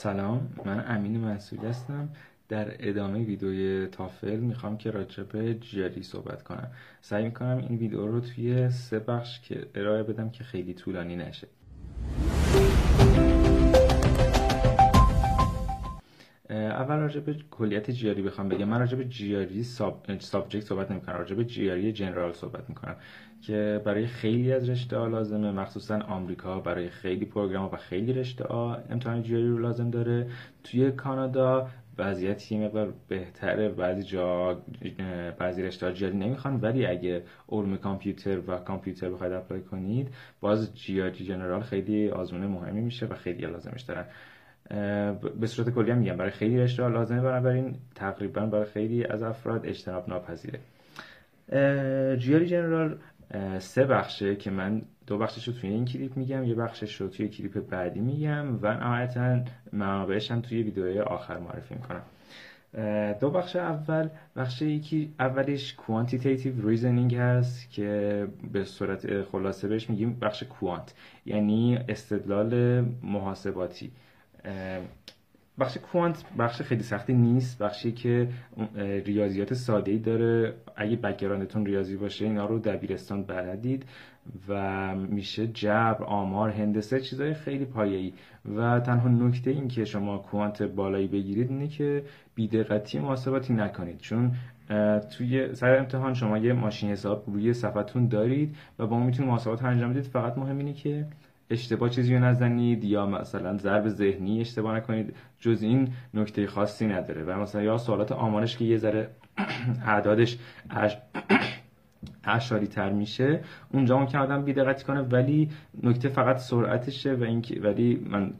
سلام من امین منصوری هستم. در ادامه ویدیوی تافل می‌خوام که راجع به GRE صحبت کنم. سعی می‌کنم این ویدیو رو توی سه بخش که ارائه بدم که خیلی طولانی نشه. اول راجع به کلیت GRE بخوام بگم. من راجع به GRE Subject صحبت نمی‌کنم راجع به GRE General صحبت می‌کنم که برای خیلی از رشته ها لازمه مخصوصا آمریکا برای خیلی program و خیلی رشته ها امتحان GRE رو لازم داره. توی کانادا وضعیت یه مقدار بهتره بعضی جا بعضی رشته جیاری نمی‌خوان ولی اگه علوم کامپیوتر و کامپیوتر بخواید اپلای کنید باز جیاری جنرال خیلی آزمون مهمی میشه و خیلی لازمش دارن. به صورت کلی هم میگم برای خیلی رشته لازمه بنابراین تقریبا برای خیلی از افراد اجتناب ناپذیره. جیاری جنرال سه بخشه که من دو بخشش رو توی این کلیپ میگم یه بخشش رو توی کلیپ بعدی میگم و نهایتا منابعش هم توی ویدیوهای آخر معرفی می‌کنم. دو بخش اول بخش یکی اولش Quantitative Reasoning هست که به صورت خلاصه بهش میگیم بخش Quant یعنی استدلال محاسباتی. بخش Quant بخش خیلی سختی نیست بخشی که ریاضیات ساده ای داره. اگه background تون ریاضی باشه اینا رو دبیرستان بلدید و میشه جبر آمار هندسه چیزهای خیلی پایه‌ای. و تنها نکته این که شما کوانت بالایی بگیرید اینه که بیدقتی محاسباتی نکنید. چون توی سر امتحان شما یه ماشین حساب روی صفحتون دارید و با اون می‌تونید محاسبات انجام بدید. فقط مهم اینه که اشتباه چیزی رو نزنید یا مثلا ضرب ذهنی اشتباه نکنید جز این نکته خاصی نداره. و مثلا یا سوالات آمارش که یه ذره اعدادش اشاری تر میشه اونجا که آدم بیدقتی کنه ولی نکته فقط سرعتشه و اینکه ولی من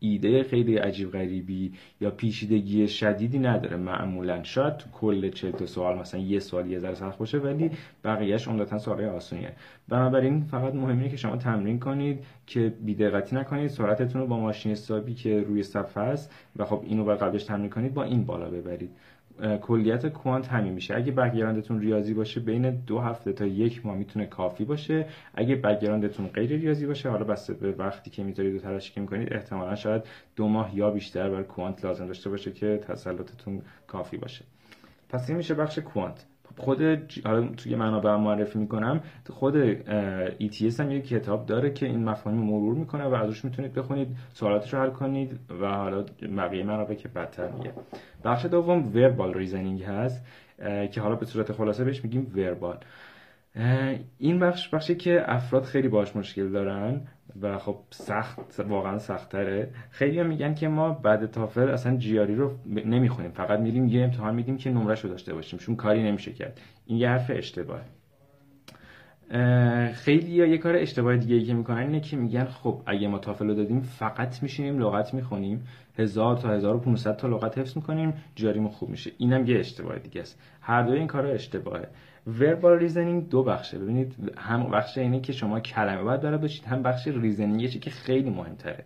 ایده خیلی عجیب غریبی یا پیچیدگی شدیدی نداره. معمولا شاید تو کل چه تا سوال مثلا یه سوال یه ذره سخت باشه ولی بقیهش عمدتا سوالای آسونیه. بنابراین فقط مهمه که شما تمرین کنید که بیدقتی نکنید. سرعتتون رو با ماشین حسابی که روی صفحه است و خب اینو با قبلش تمرین کنید با این بالا ببرید. کلیت Quant همین میشه. اگه background تون ریاضی باشه بین دو هفته تا یک ماه می‌تونه کافی باشه. اگه background تون غیر ریاضی باشه حالا بسته به وقتی که می‌ذارید و تلاشی که می‌کنید احتمالا شاید دو ماه یا بیشتر بر Quant لازم داشته باشه که تسلطتون کافی باشه. پس این میشه بخش Quant. خود حالا توی منابع معرفی می‌کنم خود ETS هم یک کتاب داره که این مفاهیم مرور می‌کنه و ازش می‌تونید بخونید سوالاتش رو حل کنید و حالا بقیه منابع که بعدتر میگم. بخش دوم Verbal Reasoning هست که حالا به صورت خلاصه بهش میگیم Verbal این بخش بخشی که افراد خیلی باش مشکل دارن و خب سخت واقعا سختره خیلی میگن که ما بعد تافل اصلا GRE رو نمی‌خونیم. فقط میریم یه امتحان میدیم که نمرش رو داشته باشیم. چون کاری نمیشه کرد. این یه حرف اشتباه خیلی یا یه کار اشتباه دیگه ای که می‌کنن اینه که میگن خب اگه ما تافل رو دادیم فقط میشینیم لغت می‌خونیم. هزار تا 1500 تا لغت حفظ می‌کنیم GRE مون خوب میشه. اینم یه اشتباه دیگه است. هر دوی این کارا اشتباهه. Verbal Reasoning دو بخشه. ببینید یه بخش اینه که شما کلمه باید بلد باشید هم بخش Reasoning که خیلی مهمتره.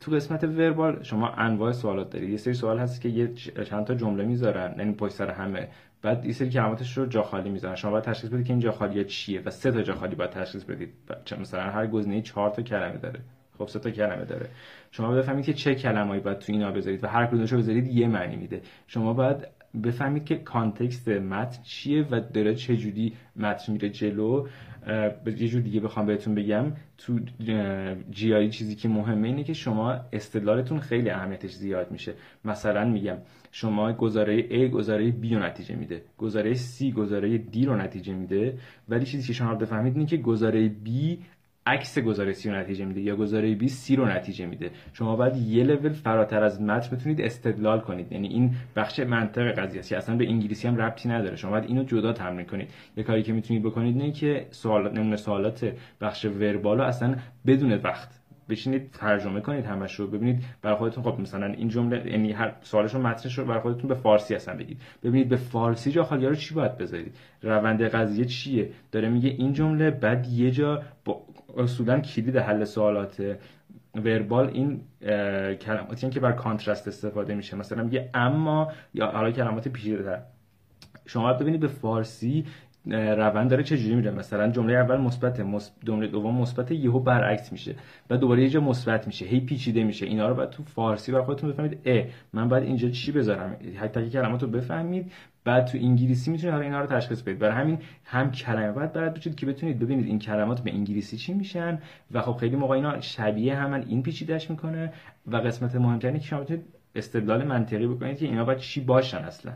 تو قسمت Verbal شما انواع سوالات دارید یه سری سوال هست که یه چند تا جمله می‌ذارن یعنی پشت سر همه. بعد یه سری کلماتش رو جا خالی می‌ذارن. شما باید تشخیص بدید که این جا خالی چیه و سه تا جا خالی باید تشخیص بدید. مثلا هر گزینه چهار تا کلمه داره. خب سه تا کلمه داره. شما بفهمید که چه کلمه‌ای باید تو اینا بذارید و هر کدومش رو بذارید یه معنی میده. شما باید بفهمید که کانتکست متن چیه و داره چه جوری متن میره جلو. یه جور دیگه بخوام بهتون بگم. تو جی چیزی که مهمه اینه که شما استدلالتون خیلی اهمیتش زیاد میشه. مثلا میگم شما گزاره A گزاره B رو نتیجه میده. گزاره C گزاره D رو نتیجه میده. ولی چیزی که شما بفهمید اینه که گزاره B عکس گزاره سی رو نتیجه میده یا گزاره 20 سی رو نتیجه میده. شما باید یه لول فراتر از متن بتونید استدلال کنید. یعنی این بخش منطق قضیه است. اصلا به انگلیسی هم ربطی نداره. شما باید اینو جدا تمرین کنید. یه کاری که می‌تونید بکنید اینه که سوالات نمونه سوالات بخش وربالو اصلا بدون وقت بشینید ترجمه کنید همش رو ببینید برای خودتون خب مثلا این جمله یعنی هر سوالش رو متنش رو برای خودتون به فارسی اصلا بگید. ببینید به فارسی جا خالی رو چی باید بذارید؟ روند قضیه چیه؟ داره میگه این جمله بعد یه جا با اصولا کلید حل سوالات وربال این کلماتی که بر کانترست استفاده میشه. مثلا میگه اما یا حالا کلمات پیچیده تر شما ببینید به فارسی روند داره چجوری میره؟ مثلا جمله اول مثبت جمله دوم مثبت یهو برعکس میشه و دوباره یه جا مثبت میشه هی پیچیده میشه. اینا رو بعد تو فارسی برای خودتون بفهمید. ا من باید اینجا چی بذارم؟ حتی کلمات رو بفهمید بعد تو انگلیسی می‌تونید حالا اینا رو تشخیص بدید. برای همین هم کلمه بعد برات بچید که بتونید ببینید این کلمات به انگلیسی چی میشن و خب خیلی موقع اینا شبیه همن این پیچیدهش می‌کنه و قسمت مهمتری که شما بتونید استدلال منطقی بکنید که اینا باید چی باشن اصلا.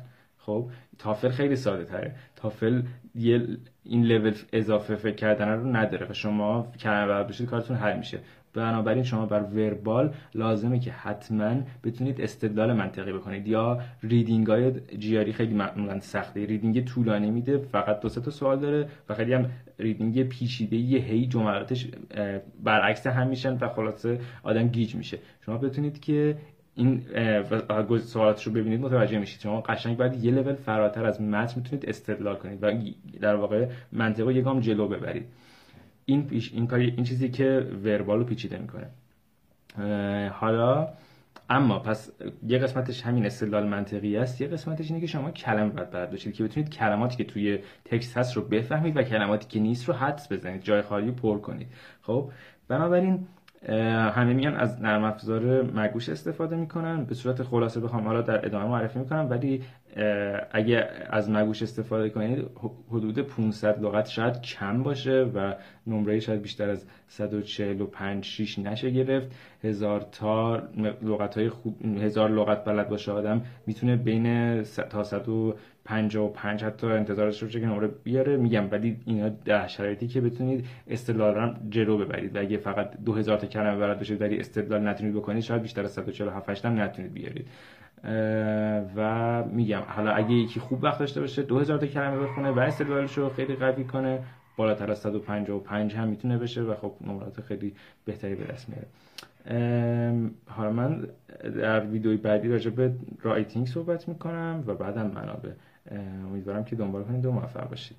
خب تافل خیلی ساده تره. تافل یه این لول اضافه فکر کردن رو نداره و شما کلمه بعد بشید کارتون حل میشه. بنابراین شما بر وربال لازمه که حتما بتونید استدلال منطقی بکنید. یا reading های GRE خیلی معمولا سخته. reading طولانی میده فقط دو تا سوال داره و خیلی هم reading پیچیده یه هی جملاتش برعکس هم میشن و خلاصه آدم گیج میشه. شما بتونید که این سوالات رو ببینید متوجه میشید شما قشنگ باید یه لول فراتر از متن می‌تونید استدلال کنید و در واقع منطقو یه گام جلو ببرید. این پیش این کاری این چیزی که Verbal پیچیده می‌کنه. حالا اما پس یه قسمتش همین استدلال منطقی است. یه قسمتش اینه که شما کلمه باید برداشتید که بتونید کلماتی که توی تکست هست رو بفهمید و کلماتی که نیست رو حدس بزنید. جای خالی پر کنید. خب بنابراین همه میگن از نرم افزار مگوش استفاده می‌کنن. به صورت خلاصه بخوام حالا در ادامه معرفی می‌کنم ولی اگه از مگوش استفاده کنید حدود 500 لغت شاید کم باشه و نمره شاید بیشتر از 145 6 نشه گرفت. هزار تا لغت های خوب هزار لغت بلد باشه آدم می‌تونه بین تا 155 حتی انتظارش رو که نمره بیاره. میگم ولی اینا در شرایطی که بتونید استدلال جلو ببرید. و اگه فقط 2000 تا کلمه بلد باشید ولی استدلال نتونید بکنید شاید بیشتر از 147 هم نتونید بیارید. و میگم حالا اگه یکی خوب وقت داشته باشه 2000 تا کلمه بخونه و استدلالش رو خیلی قوی کنه بالاتر از 155 هم می‌تونه بشه و خب نمرات خیلی بهتری به دست میاره. حالا من در ویدیوی بعدی راجع به رایتینگ صحبت می‌کنم و بعدم منابع. امیدوارم که دنبال کنید و موفق باشید.